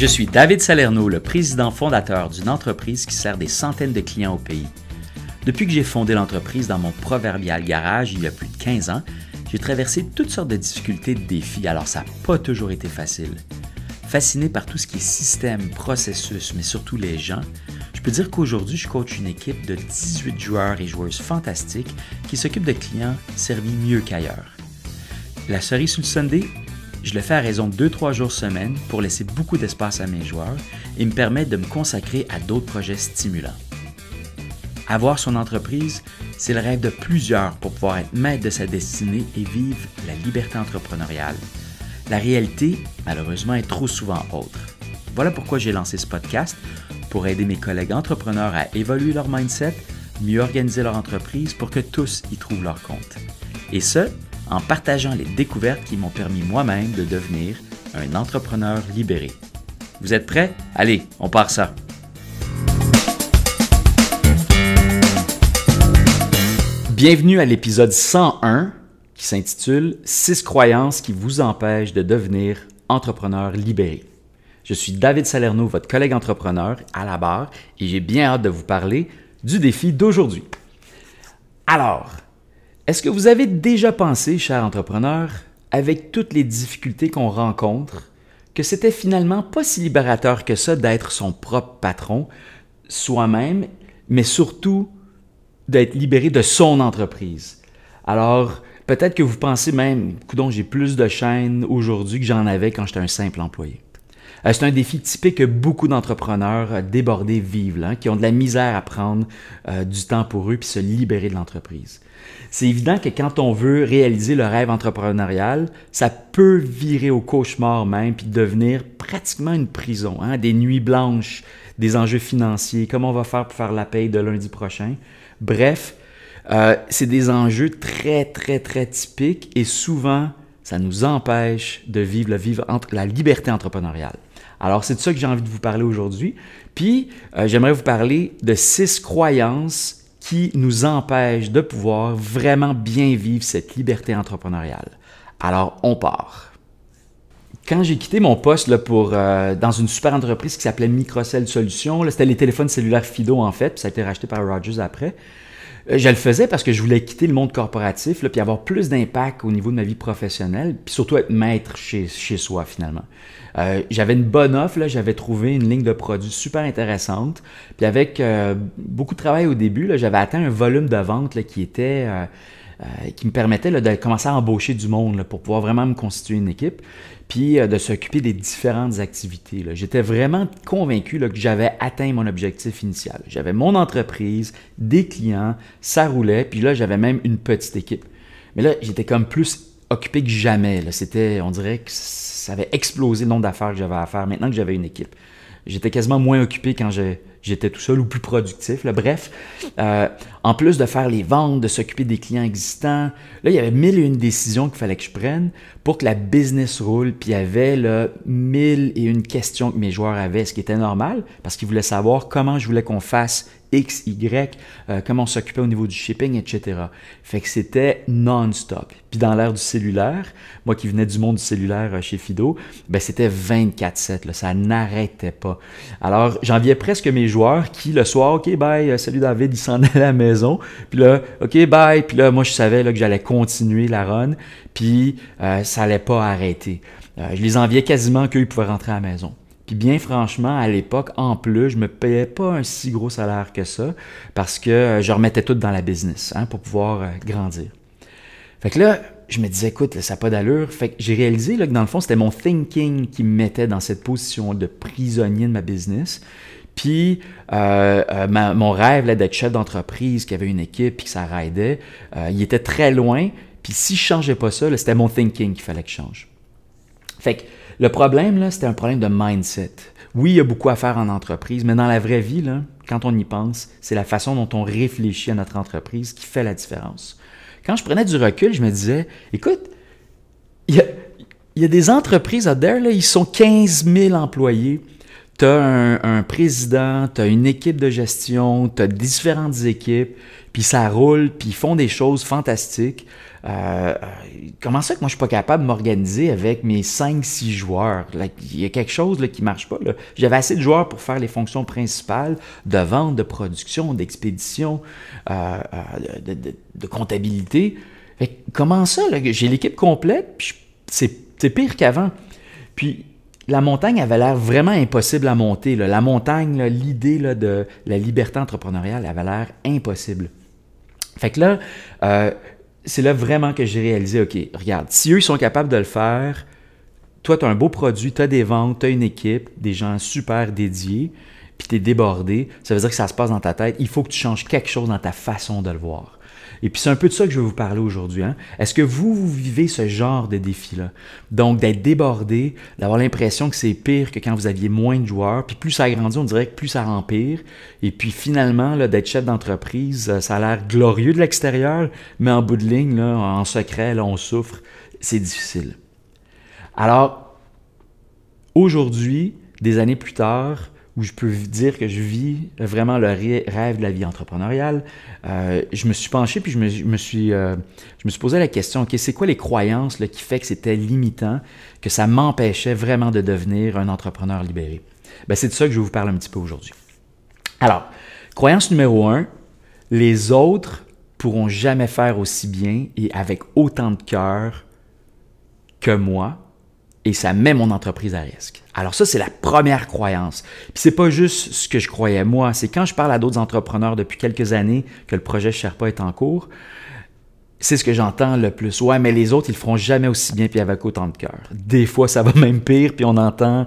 Je suis David Salerno, le président fondateur d'une entreprise qui sert des centaines de clients au pays. Depuis que j'ai fondé l'entreprise dans mon proverbial garage il y a plus de 15 ans, j'ai traversé toutes sortes de difficultés et de défis, alors ça n'a pas toujours été facile. Fasciné par tout ce qui est système, processus, mais surtout les gens, je peux dire qu'aujourd'hui, je coach une équipe de 18 joueurs et joueuses fantastiques qui s'occupent de clients servis mieux qu'ailleurs. La cerise sur le Sunday, je le fais à raison de 2-3 jours semaine pour laisser beaucoup d'espace à mes joueurs et me permettre de me consacrer à d'autres projets stimulants. Avoir son entreprise, c'est le rêve de plusieurs pour pouvoir être maître de sa destinée et vivre la liberté entrepreneuriale. La réalité, malheureusement, est trop souvent autre. Voilà pourquoi j'ai lancé ce podcast pour aider mes collègues entrepreneurs à évoluer leur mindset, mieux organiser leur entreprise pour que tous y trouvent leur compte. Et ce, en partageant les découvertes qui m'ont permis moi-même de devenir un entrepreneur libéré. Vous êtes prêts? Allez, on part ça! Bienvenue à l'épisode 101 qui s'intitule 6 croyances qui vous empêchent de devenir entrepreneur libéré. Je suis David Salerno, votre collègue entrepreneur à la barre, et j'ai bien hâte de vous parler du défi d'aujourd'hui. Alors, est-ce que vous avez déjà pensé, cher entrepreneur, avec toutes les difficultés qu'on rencontre, que c'était finalement pas si libérateur que ça d'être son propre patron, soi-même, mais surtout d'être libéré de son entreprise? Alors, peut-être que vous pensez même, coudon, j'ai plus de chaînes aujourd'hui que j'en avais quand j'étais un simple employé. Euh, c'est un défi typique que beaucoup d'entrepreneurs euh, débordés vivent, hein, qui ont de la misère à prendre euh, du temps pour eux puis se libérer de l'entreprise. C'est évident que quand on veut réaliser le rêve entrepreneurial, ça peut virer au cauchemar même puis devenir pratiquement une prison, hein, des nuits blanches, des enjeux financiers, comment on va faire pour faire la paye de lundi prochain. Bref, euh, c'est des enjeux très, très, très typiques et souvent, ça nous empêche de vivre, la liberté entrepreneuriale. Alors, c'est de ça que j'ai envie de vous parler aujourd'hui. Puis, euh, j'aimerais vous parler de six croyances qui nous empêchent de pouvoir vraiment bien vivre cette liberté entrepreneuriale. Alors, on part. Quand j'ai quitté mon poste là, pour, euh, dans une super entreprise qui s'appelait Microcell Solutions, c'était les téléphones cellulaires Fido en fait, puis ça a été racheté par Rogers après. Euh, je le faisais parce que je voulais quitter le monde corporatif, là, puis avoir plus d'impact au niveau de ma vie professionnelle, puis surtout être maître chez, chez soi finalement. Euh, j'avais une bonne offre, j'avais trouvé une ligne de produits super intéressante, puis avec euh, beaucoup de travail au début, j'avais atteint un volume de vente là, qui était... euh, qui me permettait de commencer à embaucher du monde pour pouvoir vraiment me constituer une équipe, puis euh, de s'occuper des différentes activités. J'étais vraiment convaincu que j'avais atteint mon objectif initial. J'avais mon entreprise, des clients, ça roulait, puis là, j'avais même une petite équipe. Mais là, j'étais comme plus occupé que jamais. C'était, on dirait que ça avait explosé le nombre d'affaires que j'avais à faire maintenant que j'avais une équipe. J'étais quasiment moins occupé quand j'ai j'étais tout seul ou plus productif. Bref, euh, en plus de faire les ventes, de s'occuper des clients existants, là, il y avait mille et une décisions qu'il fallait que je prenne pour que la business roule. Puis il y avait là, mille et une questions que mes joueurs avaient, ce qui était normal parce qu'ils voulaient savoir comment je voulais qu'on fasse X, Y, euh, comment on s'occupait au niveau du shipping, etc. Fait que c'était non-stop. Puis dans l'ère du cellulaire, moi qui venais du monde du cellulaire euh, chez Fido, ben c'était 24-7, ça n'arrêtait pas. Alors j'enviais presque mes joueurs qui, le soir, OK, bye, euh, salut David, ils s'en allaient à la maison. Puis là, OK, bye. Puis là, moi, je savais là, que j'allais continuer la run, puis ça allait pas arrêter. je les enviais quasiment qu'ils pouvaient rentrer à la maison. Puis bien franchement, à l'époque, en plus, je me payais pas un si gros salaire que ça parce que euh, je remettais tout dans la business hein, pour pouvoir euh, grandir. Fait que là, je me disais, écoute, ça n'a pas d'allure. Fait que j'ai réalisé là, que dans le fond, c'était mon thinking qui me mettait dans cette position de prisonnier de ma business. Puis euh, mon rêve d'être chef d'entreprise, qui avait une équipe, puis que ça raidait, il était très loin. Puis si je changeais pas ça, c'était mon thinking qu'il fallait que je change. Fait que le problème, là, c'était un problème de mindset. Oui, il y a beaucoup à faire en entreprise, mais dans la vraie vie, quand on y pense, c'est la façon dont on réfléchit à notre entreprise qui fait la différence. Quand je prenais du recul, je me disais, écoute, il y a, des entreprises à there, ils sont 15 000 employés. Tu un, président, tu une équipe de gestion, tu différentes équipes, puis ça roule, puis ils font des choses fantastiques. Euh, comment ça que moi je suis pas capable de m'organiser avec mes 5-6 joueurs? il y a quelque chose là, qui marche pas. J'avais assez de joueurs pour faire les fonctions principales de vente, de production, d'expédition, euh, euh, de, comptabilité. comment ça? J'ai l'équipe complète, puis c'est pire qu'avant. Puis la montagne avait l'air vraiment impossible à monter. La montagne, l'idée de la liberté entrepreneuriale avait l'air impossible. Fait que là, euh, c'est là vraiment que j'ai réalisé, OK, regarde, si eux sont capables de le faire, toi, tu as un beau produit, tu as des ventes, tu as une équipe, des gens super dédiés, puis tu es débordé, ça veut dire que ça se passe dans ta tête. Il faut que tu changes quelque chose dans ta façon de le voir. Et puis c'est un peu de ça que je vais vous parler aujourd'hui. Hein. Est-ce que vous, vous vivez ce genre de défi-là? Donc d'être débordé, d'avoir l'impression que c'est pire que quand vous aviez moins de joueurs, puis plus ça grandit, on dirait que plus ça rend pire. Et puis finalement, d'être chef d'entreprise, euh, ça a l'air glorieux de l'extérieur, mais en bout de ligne, en secret, là, on souffre. C'est difficile. Alors, aujourd'hui, des années plus tard, où je peux dire que je vis vraiment le rêve de la vie entrepreneuriale, euh, je me suis penché puis je me, suis, euh, je me suis posé la question, OK, c'est quoi les croyances qui fait que c'était limitant, que ça m'empêchait vraiment de devenir un entrepreneur libéré? Ben, c'est de ça que je vais vous parler un petit peu aujourd'hui. Alors, croyance numéro un, les autres pourront jamais faire aussi bien et avec autant de cœur que moi et ça met mon entreprise à risque. Alors ça, c'est la première croyance. Puis c'est pas juste ce que je croyais moi, c'est quand je parle à d'autres entrepreneurs depuis quelques années que le projet Sherpa est en cours, c'est ce que j'entends le plus. Ouais, mais les autres, ils le feront jamais aussi bien puis avec autant de cœur. Des fois, ça va même pire, puis on entend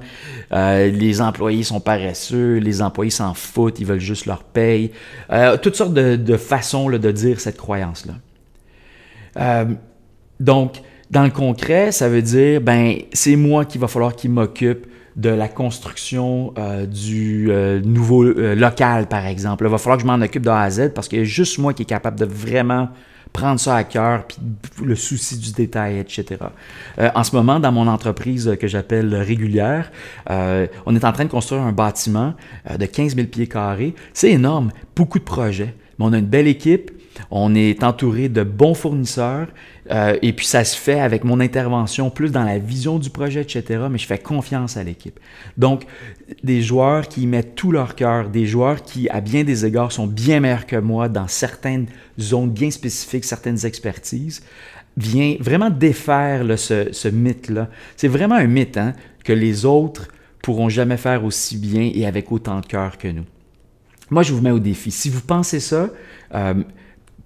euh, les employés sont paresseux, les employés s'en foutent, ils veulent juste leur paye. Euh, toutes sortes de, façons de dire cette croyance-là. Euh, donc, dans le concret, ça veut dire, ben, c'est moi qui va falloir qu'il m'occupe de la construction euh, du euh, nouveau euh, local, par exemple. Il va falloir que je m'en occupe de A à Z parce qu'il y a juste moi qui est capable de vraiment prendre ça à cœur, puis le souci du détail, etc. en ce moment, dans mon entreprise que j'appelle régulière, on est en train de construire un bâtiment de 15 000 pieds carrés. C'est énorme, beaucoup de projets, mais on a une belle équipe, on est entouré de bons fournisseurs euh, et puis ça se fait avec mon intervention plus dans la vision du projet, etc. Mais je fais confiance à l'équipe. Donc, des joueurs qui mettent tout leur cœur, des joueurs qui, à bien des égards, sont bien meilleurs que moi dans certaines zones bien spécifiques, certaines expertises, vient vraiment défaire ce, mythe-là. C'est vraiment un mythe hein, que les autres pourront jamais faire aussi bien et avec autant de cœur que nous. Moi, je vous mets au défi. Si vous pensez ça, euh,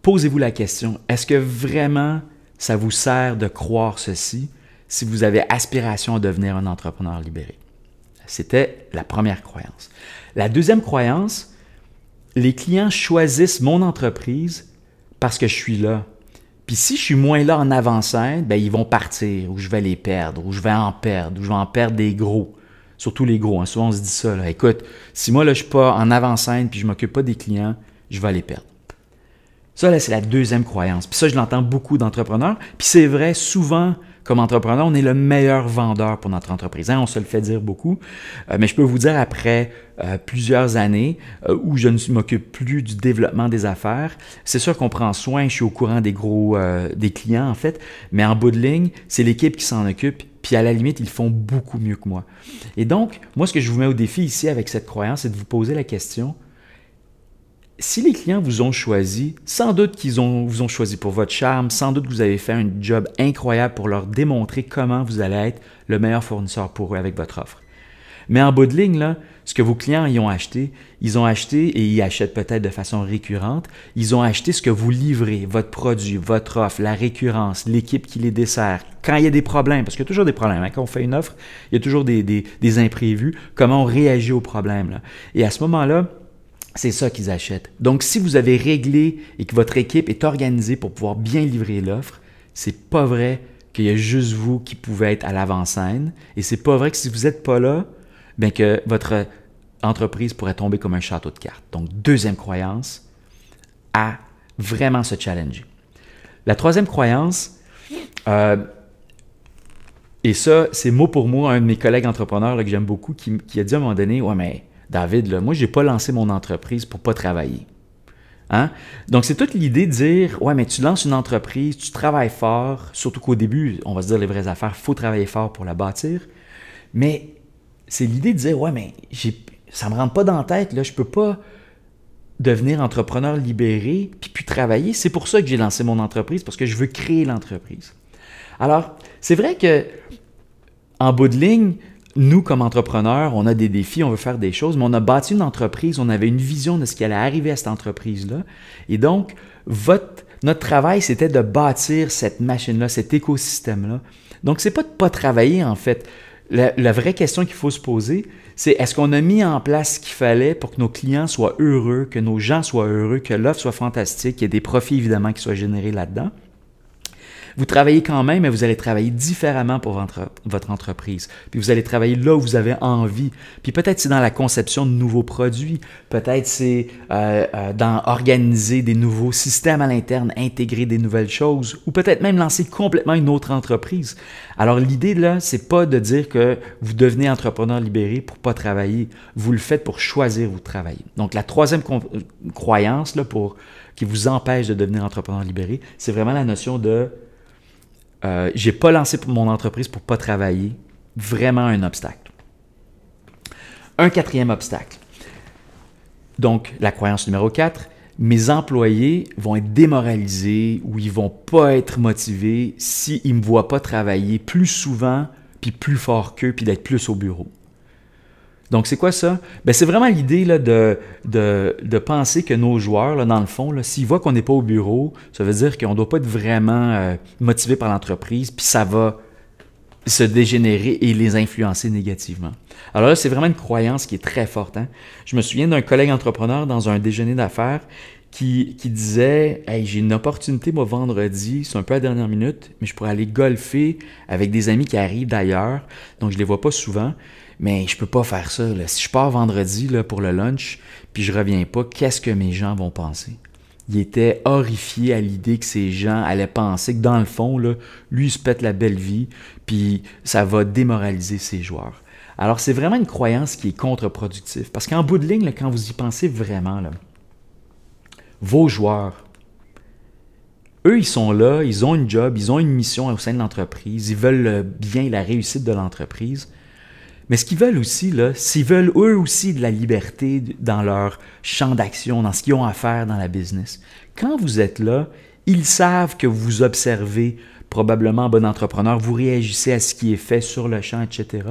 posez-vous la question, est-ce que vraiment ça vous sert de croire ceci si vous avez aspiration à devenir un entrepreneur libéré? C'était la première croyance. La deuxième croyance, les clients choisissent mon entreprise parce que je suis là. Puis si je suis moins là en avant-scène, ben ils vont partir, ou je vais les perdre, ou je vais en perdre, ou je vais en perdre des gros. Surtout les gros. Hein. Souvent, on se dit ça. Écoute, si moi, là, je suis pas en avant-scène puis je m'occupe pas des clients, je vais les perdre. Ça, là, c'est la deuxième croyance. Puis ça, je l'entends beaucoup d'entrepreneurs. Puis c'est vrai, souvent, comme entrepreneur, on est le meilleur vendeur pour notre entreprise. Hein, on se le fait dire beaucoup. Euh, mais je peux vous dire, après euh, plusieurs années euh, où je ne m'occupe plus du développement des affaires, c'est sûr qu'on prend soin, je suis au courant des gros, des clients en fait, mais en bout de ligne, c'est l'équipe qui s'en occupe. Puis à la limite, ils font beaucoup mieux que moi. Et donc, moi, ce que je vous mets au défi ici avec cette croyance, c'est de vous poser la question, si les clients vous ont choisi, sans doute qu'ils vous ont choisi pour votre charme, sans doute que vous avez fait un job incroyable pour leur démontrer comment vous allez être le meilleur fournisseur pour eux avec votre offre. Mais en bout de ligne, là, ce que vos clients y ont acheté, ils ont acheté et ils achètent peut-être de façon récurrente, ils ont acheté ce que vous livrez, votre produit, votre offre, la récurrence, l'équipe qui les dessert. Quand il y a des problèmes, parce qu'il y a toujours des problèmes, hein, quand on fait une offre, il y a toujours des, imprévus, comment on réagit aux problèmes. Et à ce moment-là, c'est ça qu'ils achètent. Donc, si vous avez réglé et que votre équipe est organisée pour pouvoir bien livrer l'offre, c'est pas vrai qu'il y a juste vous qui pouvez être à l'avant-scène. Et c'est pas vrai que si vous n'êtes pas là, bien que votre entreprise pourrait tomber comme un château de cartes. Donc, deuxième croyance, à vraiment se challenger. La troisième croyance, euh, Et ça, c'est mot pour mot un de mes collègues entrepreneurs que j'aime beaucoup qui, qui, a dit à un moment donné Ouais, mais David, moi, je n'ai pas lancé mon entreprise pour pas travailler. Hein? Donc, c'est toute l'idée de dire Ouais, mais tu lances une entreprise, tu travailles fort, surtout qu'au début, on va se dire les vraies affaires, il faut travailler fort pour la bâtir. Mais c'est l'idée de dire Ouais, mais ça ne me rentre pas dans la tête, là, je peux pas devenir entrepreneur libéré puis puis travailler. C'est pour ça que j'ai lancé mon entreprise, parce que je veux créer l'entreprise. Alors, c'est vrai que en bout de ligne, nous, comme entrepreneurs, on a des défis, on veut faire des choses, mais on a bâti une entreprise, on avait une vision de ce qui allait arriver à cette entreprise-là. Et donc, votre, notre travail, c'était de bâtir cette machine-là, cet écosystème-là. Donc, c'est pas de pas travailler, en fait. La, la vraie question qu'il faut se poser, c'est est-ce qu'on a mis en place ce qu'il fallait pour que nos clients soient heureux, que nos gens soient heureux, que l'offre soit fantastique, qu'il y ait des profits évidemment qui soient générés là-dedans? Vous travaillez quand même, mais vous allez travailler différemment pour votre, entreprise. Puis vous allez travailler là où vous avez envie. Puis peut-être c'est dans la conception de nouveaux produits. Peut-être c'est euh, euh, dans organiser des nouveaux systèmes à l'interne, intégrer des nouvelles choses, ou peut-être même lancer complètement une autre entreprise. Alors l'idée là, c'est pas de dire que vous devenez entrepreneur libéré pour pas travailler. Vous le faites pour choisir où travailler. Donc la troisième croyance là pour qui vous empêche de devenir entrepreneur libéré, c'est vraiment la notion de euh, j'ai pas lancé mon entreprise pour pas travailler. Vraiment un obstacle. Un quatrième obstacle. Donc, la croyance numéro 4, mes employés vont être démoralisés ou ils vont pas être motivés s'ils ne me voient pas travailler plus souvent, puis plus fort qu'eux, puis d'être plus au bureau. Donc, c'est quoi ça? Ben, c'est vraiment l'idée de, penser que nos joueurs, là, dans le fond, s'ils voient qu'on n'est pas au bureau, ça veut dire qu'on ne doit pas être vraiment euh, motivé par l'entreprise, puis ça va se dégénérer et les influencer négativement. Alors là, c'est vraiment une croyance qui est très forte. Hein. Je me souviens d'un collègue entrepreneur dans un déjeuner d'affaires qui, qui, disait Hey, j'ai une opportunité, moi, vendredi, c'est un peu à la dernière minute, mais je pourrais aller golfer avec des amis qui arrivent d'ailleurs, donc je ne les vois pas souvent. Mais je peux pas faire ça. Si je pars vendredi pour le lunch, puis je reviens pas, qu'est-ce que mes gens vont penser? Il était horrifié à l'idée que ces gens allaient penser que dans le fond, lui, il se pète la belle vie, puis ça va démoraliser ses joueurs. Alors, c'est vraiment une croyance qui est contre-productive. Parce qu'en bout de ligne, quand vous y pensez vraiment, vos joueurs, eux, ils sont là, ils ont une job, ils ont une mission au sein de l'entreprise, ils veulent bien la réussite de l'entreprise. Mais ce qu'ils veulent aussi, là, s'ils veulent eux aussi de la liberté dans leur champ d'action, dans ce qu'ils ont à faire dans la business. Quand vous êtes là, ils savent que vous observez probablement bon entrepreneur, vous réagissez à ce qui est fait sur le champ, etc.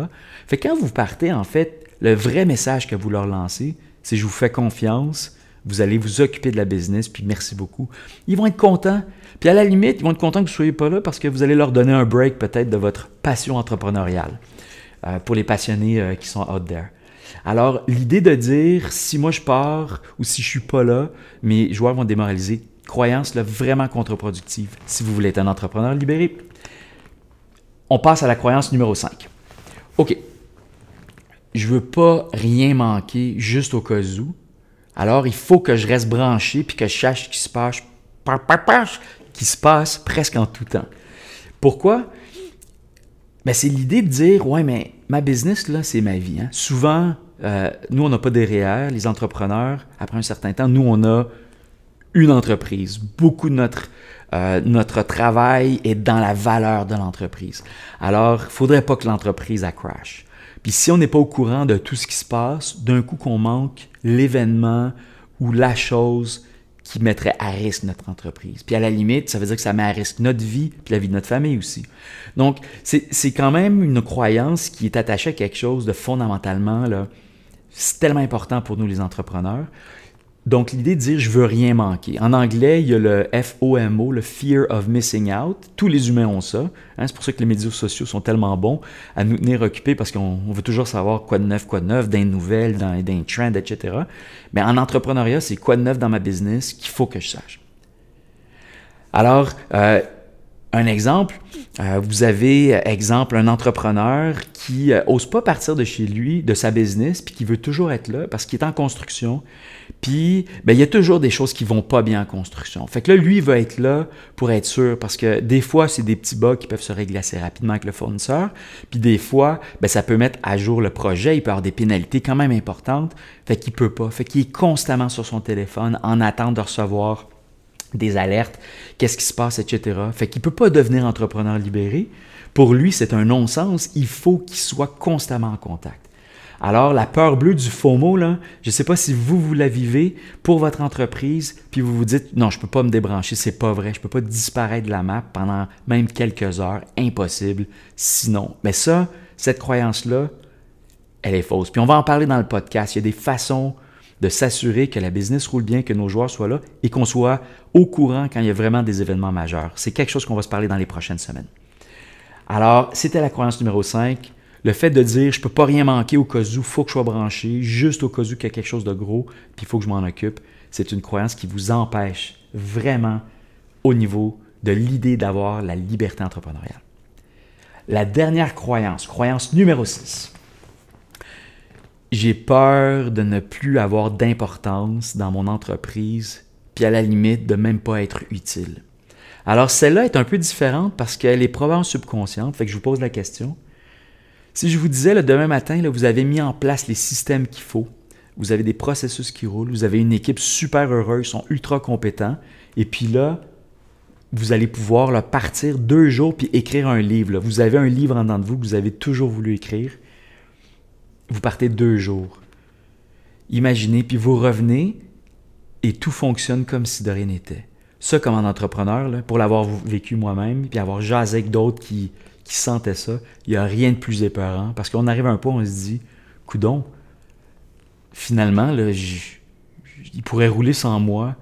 Fait quand vous partez, en fait, le vrai message que vous leur lancez, c'est je vous fais confiance, vous allez vous occuper de la business, puis merci beaucoup. Ils vont être contents. Puis à la limite, ils vont être contents que vous ne soyez pas là parce que vous allez leur donner un break peut-être de votre passion entrepreneuriale. Euh, pour les passionnés euh, qui sont out there. Alors, l'idée de dire si moi je pars ou si je suis pas là, mes joueurs vont démoraliser, croyance là, vraiment contre-productive si vous voulez être un entrepreneur libéré. On passe à la croyance numéro 5. OK. Je veux pas rien manquer juste au cas où. Alors, il faut que je reste branché puis que je sache ce qui se passe, qui se passe presque en tout temps. Pourquoi? Ben, c'est l'idée de dire, ouais, mais ma business, là, c'est ma vie. Hein. Souvent, euh, nous, on n'a pas derrière, les entrepreneurs, après un certain temps, nous, on a une entreprise. Beaucoup de notre, euh, travail est dans la valeur de l'entreprise. Alors, il ne faudrait pas que l'entreprise a crash. Puis si on n'est pas au courant de tout ce qui se passe, d'un coup qu'on manque l'événement ou la chose qui mettrait à risque notre entreprise. Puis à la limite, ça veut dire que ça met à risque notre vie, puis la vie de notre famille aussi. Donc, c'est quand même une croyance qui est attachée à quelque chose de fondamentalement, là, c'est tellement important pour nous les entrepreneurs. Donc, l'idée de dire je veux rien manquer. En anglais, il y a le FOMO, le Fear of Missing Out. Tous les humains ont ça. Hein. c'est pour ça que les médias sociaux sont tellement bons à nous tenir occupés parce qu'on veut toujours savoir quoi de neuf, quoi de neuf, d'un nouvelles, d'un trend, etc. Mais en entrepreneuriat, c'est quoi de neuf dans ma business qu'il faut que je sache. Alors, euh, un exemple, euh, vous avez, euh, exemple, un entrepreneur qui n'ose pas partir de chez lui, de sa business, puis qui veut toujours être là parce qu'il est en construction, Puis, ben, il y a toujours des choses qui vont pas bien en construction. Fait que là, lui, il va être là pour être sûr, parce que des fois, c'est des petits bugs qui peuvent se régler assez rapidement avec le fournisseur. Puis des fois, ben, ça peut mettre à jour le projet, il peut avoir des pénalités quand même importantes. Fait qu'il peut pas. Fait qu'il est constamment sur son téléphone en attente de recevoir des alertes, qu'est-ce qui se passe, etc. Fait qu'il peut pas devenir entrepreneur libéré. Pour lui, c'est un non-sens. Il faut qu'il soit constamment en contact. Alors, la peur bleue du FOMO, là, je ne sais pas si vous, vous la vivez pour votre entreprise, puis vous vous dites, non, je ne peux pas me débrancher, c'est pas vrai, je ne peux pas disparaître de la map pendant même quelques heures, impossible, sinon. Mais ça, cette croyance-là, elle est fausse. Puis on va en parler dans le podcast. Il y a des façons de s'assurer que la business roule bien, que nos joueurs soient là et qu'on soit au courant quand il y a vraiment des événements majeurs. C'est quelque chose qu'on va se parler dans les prochaines semaines. Alors, c'était la croyance numéro 5. Le fait de dire je peux pas rien manquer au cas où, il faut que je sois branché, juste au cas où il y a quelque chose de gros, puis il faut que je m'en occupe, c'est une croyance qui vous empêche vraiment au niveau de l'idée d'avoir la liberté entrepreneuriale. La dernière croyance, croyance numéro 6. J'ai peur de ne plus avoir d'importance dans mon entreprise, puis à la limite de même pas être utile. Alors celle-là est un peu différente parce qu'elle est probablement subconsciente, fait que je vous pose la question. Si je vous disais, le demain matin, là, vous avez mis en place les systèmes qu'il faut, vous avez des processus qui roulent, vous avez une équipe super heureuse, ils sont ultra compétents, et puis là, vous allez pouvoir là, partir deux jours puis écrire un livre. Vous avez un livre en dedans de vous que vous avez toujours voulu écrire. Vous partez deux jours. Imaginez, puis vous revenez et tout fonctionne comme si de rien n'était. Ça, comme un entrepreneur, pour l'avoir vécu moi-même, puis avoir jasé avec d'autres qui, qui sentait ça, il n'y a rien de plus épeurant parce qu'on arrive à un point où on se dit, coudon, finalement, là, il pourrait rouler sans moi,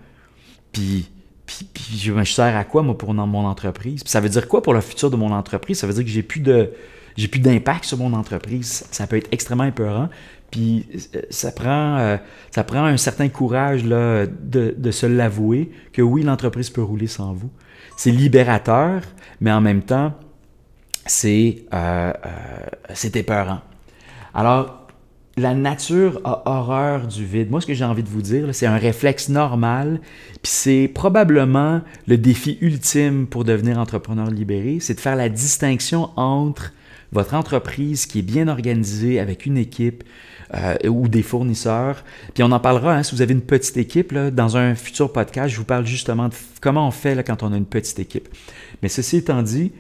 puis, puis, je, me sers à quoi, moi, pour mon entreprise? ça veut dire quoi pour le futur de mon entreprise? Ça veut dire que j'ai plus plus d'impact sur mon entreprise. Ça peut être extrêmement épeurant. Puis euh, ça prend, euh, ça prend un certain courage de se l'avouer que oui, l'entreprise peut rouler sans vous. C'est libérateur, mais en même temps, c'est euh, euh, épeurant. Alors, la nature a horreur du vide. Moi, ce que j'ai envie de vous dire, c'est un réflexe normal, puis c'est probablement le défi ultime pour devenir entrepreneur libéré, c'est de faire la distinction entre votre entreprise qui est bien organisée avec une équipe euh, ou des fournisseurs. Puis on en parlera, hein, si vous avez une petite équipe, dans un futur podcast, je vous parle justement de comment on fait quand on a une petite équipe. Mais ceci étant dit,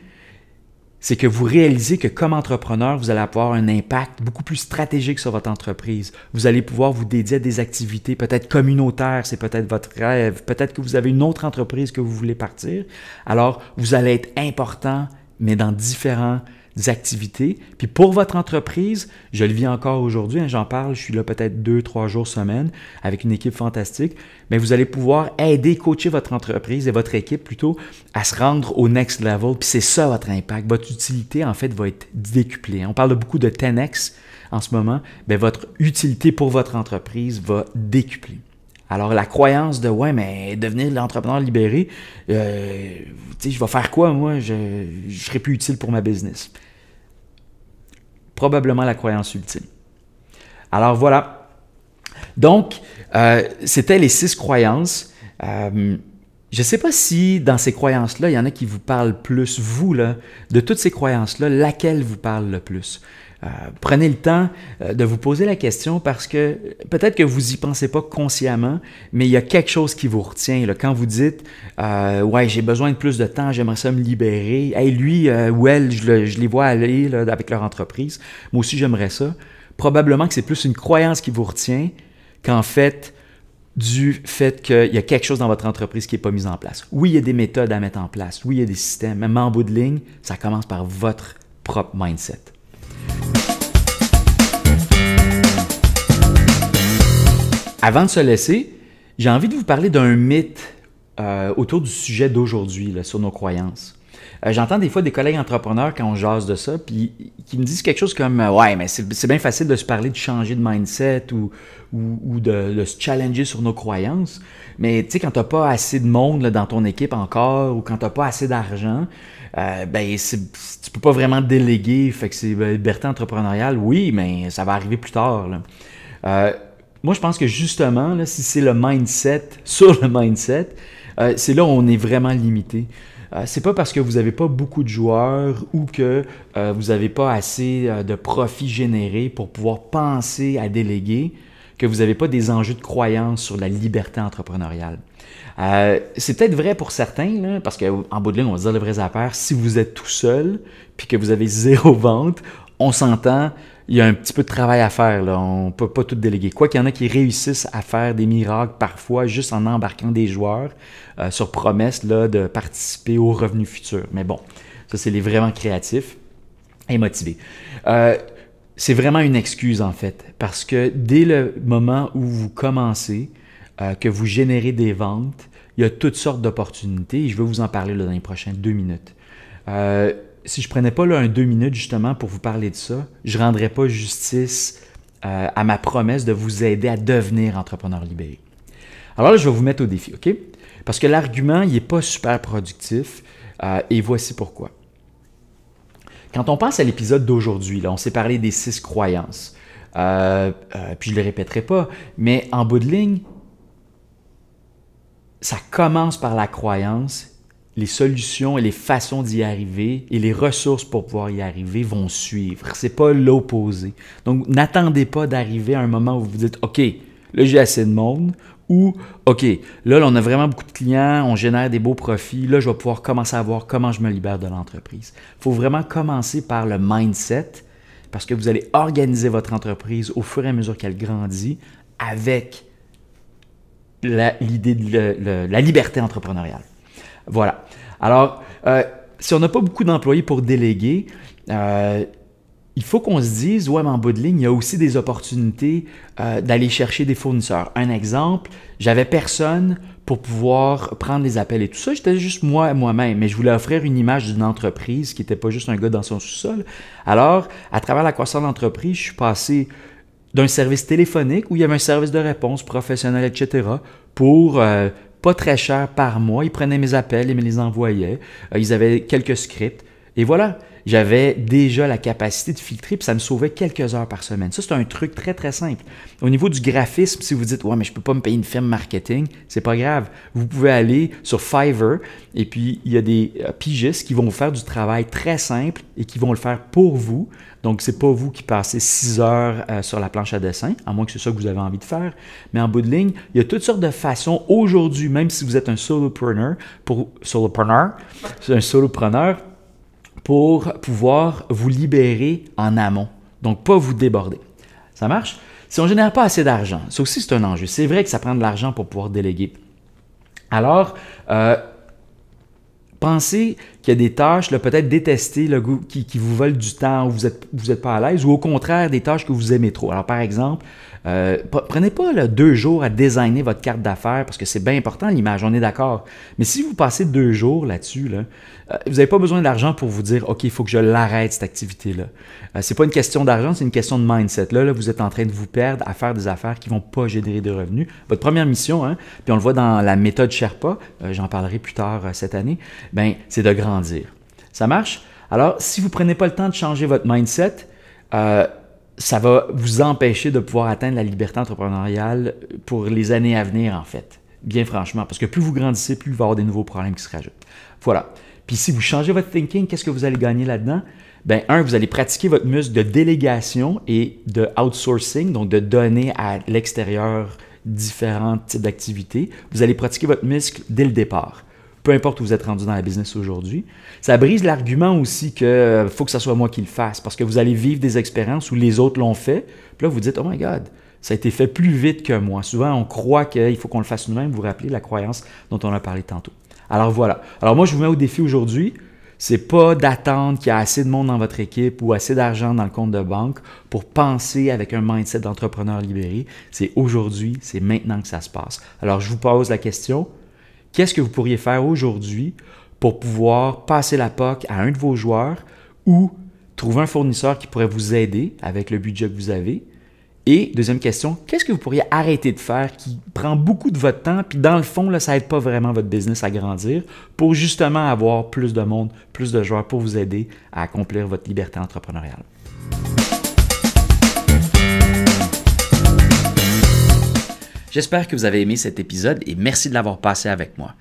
c'est que vous réalisez que comme entrepreneur, vous allez avoir un impact beaucoup plus stratégique sur votre entreprise. Vous allez pouvoir vous dédier à des activités peut-être communautaires, c'est peut-être votre rêve, peut-être que vous avez une autre entreprise que vous voulez partir. Alors, vous allez être important, mais dans différents activités. Puis pour votre entreprise, je le vis encore aujourd'hui, hein, j'en parle, je suis là peut-être deux, trois jours semaine avec une équipe fantastique, mais vous allez pouvoir aider, coacher votre entreprise et votre équipe plutôt à se rendre au next level. Puis c'est ça votre impact. Votre utilité, en fait, va être décuplée. On parle beaucoup de 10x en ce moment. Bien, votre utilité pour votre entreprise va décupler. Alors, la croyance de ouais, mais devenir l'entrepreneur libéré, euh, je vais faire quoi, moi? Je ne serai plus utile pour ma business probablement la croyance ultime. Alors voilà. Donc, euh, c'était les six croyances. Euh, je ne sais pas si dans ces croyances-là, il y en a qui vous parlent plus, vous, là, de toutes ces croyances-là, laquelle vous parle le plus. Euh, prenez le temps euh, de vous poser la question parce que peut-être que vous n'y pensez pas consciemment, mais il y a quelque chose qui vous retient. Quand vous dites euh, Ouais, j'ai besoin de plus de temps, j'aimerais ça me libérer. Hey, lui ou elle, je, les vois aller avec leur entreprise. Moi aussi, j'aimerais ça. Probablement que c'est plus une croyance qui vous retient qu'en fait du fait qu'il y a quelque chose dans votre entreprise qui n'est pas mis en place. Oui, il y a des méthodes à mettre en place. Oui, il y a des systèmes. Même en bout de ligne, ça commence par votre propre mindset. Avant de se laisser, j'ai envie de vous parler d'un mythe euh, autour du sujet d'aujourd'hui, sur nos croyances. Euh, j'entends des fois des collègues entrepreneurs quand on jase de ça, puis qui me disent quelque chose comme euh, Ouais, mais c'est bien facile de se parler de changer de mindset ou, de, se challenger sur nos croyances. Mais tu sais, quand tu n'as pas assez de monde dans ton équipe encore ou quand tu n'as pas assez d'argent, euh, ben, tu peux pas vraiment déléguer. Fait que c'est ben, liberté entrepreneuriale, oui, mais ça va arriver plus tard. Moi, je pense que justement, là, si c'est le mindset sur le mindset, euh, c'est là où on est vraiment limité. Euh, c'est pas parce que vous n'avez pas beaucoup de joueurs ou que euh, vous n'avez pas assez de profits générés pour pouvoir penser à déléguer que vous n'avez pas des enjeux de croyance sur la liberté entrepreneuriale. c'est peut-être vrai pour certains, parce qu'en bout de ligne, on va dire les vraies affaires. Si vous êtes tout seul puis que vous avez zéro vente, on s'entend, il y a un petit peu de travail à faire. Là. On ne peut pas tout déléguer. Quoi qu'il y en a qui réussissent à faire des miracles parfois juste en embarquant des joueurs euh, sur promesse là, de participer aux revenus futurs. Mais bon, ça, c'est les vraiment créatifs et motivés. Euh, c'est vraiment une excuse en fait, parce que dès le moment où vous commencez, euh, que vous générez des ventes, il y a toutes sortes d'opportunités et je vais vous en parler là, dans les prochaines deux minutes si je prenais pas là, un deux minutes justement pour vous parler de ça, je rendrais pas justice euh, à ma promesse de vous aider à devenir entrepreneur libéré. Alors là, je vais vous mettre au défi, OK? Parce que l'argument, il n'est pas super productif euh, et voici pourquoi. Quand on pense à l'épisode d'aujourd'hui, là, on s'est parlé des six croyances. Euh, puis je ne le répéterai pas, mais en bout de ligne, ça commence par la croyance les solutions et les façons d'y arriver et les ressources pour pouvoir y arriver vont suivre. C'est pas l'opposé. Donc, n'attendez pas d'arriver à un moment où vous vous dites, OK, là, j'ai assez de monde, ou OK, là, là, on a vraiment beaucoup de clients, on génère des beaux profits, là, je vais pouvoir commencer à voir comment je me libère de l'entreprise. Il faut vraiment commencer par le mindset parce que vous allez organiser votre entreprise au fur et à mesure qu'elle grandit avec l'idée de la liberté entrepreneuriale. Voilà. Alors, euh, si on n'a pas beaucoup d'employés pour déléguer, euh, il faut qu'on se dise, ouais, mais en bout de ligne, il y a aussi des opportunités euh, d'aller chercher des fournisseurs. Un exemple, j'avais personne pour pouvoir prendre les appels et tout ça. J'étais juste moi moi-même, mais je voulais offrir une image d'une entreprise qui n'était pas juste un gars dans son sous-sol. Alors, à travers la croissance d'entreprise, je suis passé d'un service téléphonique où il y avait un service de réponse professionnel, etc., pour pas très cher par mois. Ils prenaient mes appels et me les envoyaient. Euh, ils avaient quelques scripts. Et voilà, j'avais déjà la capacité de filtrer, puis ça me sauvait quelques heures par semaine. Ça, c'est un truc très, très simple. Au niveau du graphisme, si vous dites, ouais, mais je ne peux pas me payer une firme marketing, c'est pas grave. Vous pouvez aller sur Fiverr, et puis il y a des euh, pigistes qui vont vous faire du travail très simple et qui vont le faire pour vous. Donc, c'est pas vous qui passez six heures euh, sur la planche à dessin, à moins que c'est ça que vous avez envie de faire. Mais en bout de ligne, il y a toutes sortes de façons aujourd'hui, même si vous êtes un solopreneur, pour solopreneur, un solopreneur, pour pouvoir vous libérer en amont. Donc, pas vous déborder. Ça marche? Si on ne génère pas assez d'argent, ça aussi c'est un enjeu. C'est vrai que ça prend de l'argent pour pouvoir déléguer. Alors, euh, pensez qu'il y a des tâches, peut-être détestées, qui, vous veulent du temps, où vous n'êtes êtes pas à l'aise, ou au contraire, des tâches que vous aimez trop. Alors, par exemple, euh, prenez pas deux jours à designer votre carte d'affaires parce que c'est bien important l'image, on est d'accord. Mais si vous passez deux jours là-dessus, là, euh, vous n'avez pas besoin d'argent pour vous dire OK, il faut que je l'arrête cette activité-là. Euh, c'est pas une question d'argent, c'est une question de mindset. Là, là, vous êtes en train de vous perdre à faire des affaires qui vont pas générer de revenus. Votre première mission, hein, puis on le voit dans la méthode Sherpa, j'en parlerai plus tard cette année, ben c'est de grandir. Ça marche? Alors, si vous prenez pas le temps de changer votre mindset, ça va vous empêcher de pouvoir atteindre la liberté entrepreneuriale pour les années à venir, en fait. Bien franchement, parce que plus vous grandissez, plus il va y avoir des nouveaux problèmes qui se rajoutent. Voilà. Puis si vous changez votre thinking, qu'est-ce que vous allez gagner là-dedans? Ben, un, vous allez pratiquer votre muscle de délégation et de outsourcing, donc de donner à l'extérieur différents types d'activités. Vous allez pratiquer votre muscle dès le départ peu importe où vous êtes rendu dans la business aujourd'hui. Ça brise l'argument aussi que euh, faut que ce soit moi qui le fasse parce que vous allez vivre des expériences où les autres l'ont fait. Puis là, vous dites, oh my God, ça a été fait plus vite que moi. Souvent, on croit qu'il faut qu'on le fasse nous-mêmes. Vous vous rappelez la croyance dont on a parlé tantôt. Alors voilà. Alors moi, je vous mets au défi aujourd'hui. C'est pas d'attendre qu'il y ait assez de monde dans votre équipe ou assez d'argent dans le compte de banque pour penser avec un mindset d'entrepreneur libéré. C'est aujourd'hui, c'est maintenant que ça se passe. Alors je vous pose la question, Qu'est-ce que vous pourriez faire aujourd'hui pour pouvoir passer la POC à un de vos joueurs ou trouver un fournisseur qui pourrait vous aider avec le budget que vous avez? Et deuxième question, qu'est-ce que vous pourriez arrêter de faire qui prend beaucoup de votre temps, puis dans le fond, là, ça n'aide pas vraiment votre business à grandir pour justement avoir plus de monde, plus de joueurs pour vous aider à accomplir votre liberté entrepreneuriale? J'espère que vous avez aimé cet épisode et merci de l'avoir passé avec moi.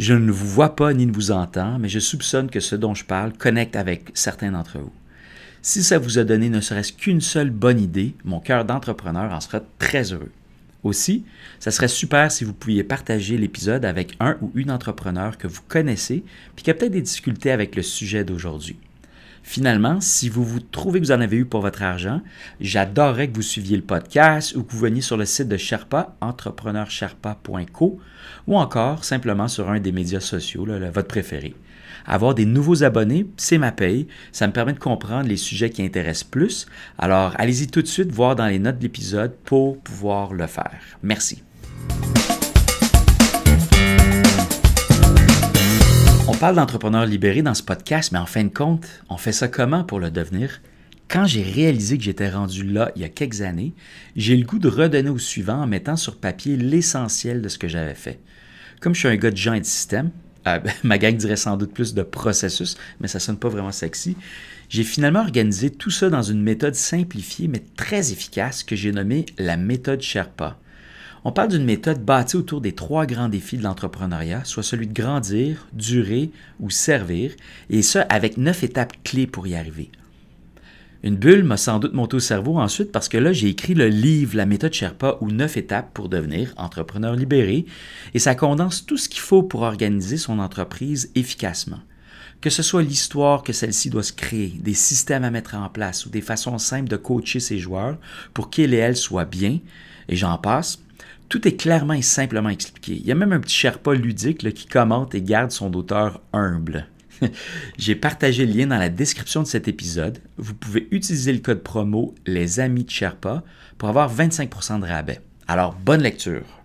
Je ne vous vois pas ni ne vous entends, mais je soupçonne que ce dont je parle connecte avec certains d'entre vous. Si ça vous a donné ne serait-ce qu'une seule bonne idée, mon cœur d'entrepreneur en sera très heureux. Aussi, ça serait super si vous pouviez partager l'épisode avec un ou une entrepreneur que vous connaissez puis qui a peut-être des difficultés avec le sujet d'aujourd'hui. Finalement, si vous vous trouvez que vous en avez eu pour votre argent, j'adorerais que vous suiviez le podcast ou que vous veniez sur le site de Sherpa, entrepreneursherpa.co, ou encore simplement sur un des médias sociaux, votre préféré. Avoir des nouveaux abonnés, c'est ma paye. Ça me permet de comprendre les sujets qui intéressent plus. Alors, allez-y tout de suite voir dans les notes de l'épisode pour pouvoir le faire. Merci. On parle d'entrepreneurs libérés dans ce podcast, mais en fin de compte, on fait ça comment pour le devenir? Quand j'ai réalisé que j'étais rendu là il y a quelques années, j'ai le goût de redonner au suivant en mettant sur papier l'essentiel de ce que j'avais fait. Comme je suis un gars de gens et de système, euh, ma gang dirait sans doute plus de processus, mais ça sonne pas vraiment sexy. J'ai finalement organisé tout ça dans une méthode simplifiée mais très efficace que j'ai nommée la méthode Sherpa. On parle d'une méthode bâtie autour des trois grands défis de l'entrepreneuriat, soit celui de grandir, durer ou servir, et ça avec neuf étapes clés pour y arriver. Une bulle m'a sans doute monté au cerveau ensuite parce que là, j'ai écrit le livre La méthode Sherpa ou neuf étapes pour devenir entrepreneur libéré et ça condense tout ce qu'il faut pour organiser son entreprise efficacement. Que ce soit l'histoire que celle-ci doit se créer, des systèmes à mettre en place ou des façons simples de coacher ses joueurs pour qu'ils et elles soient bien, et j'en passe, tout est clairement et simplement expliqué. Il y a même un petit Sherpa ludique qui commente et garde son auteur humble. J'ai partagé le lien dans la description de cet épisode. Vous pouvez utiliser le code promo Les Amis de Sherpa pour avoir 25% de rabais. Alors, bonne lecture.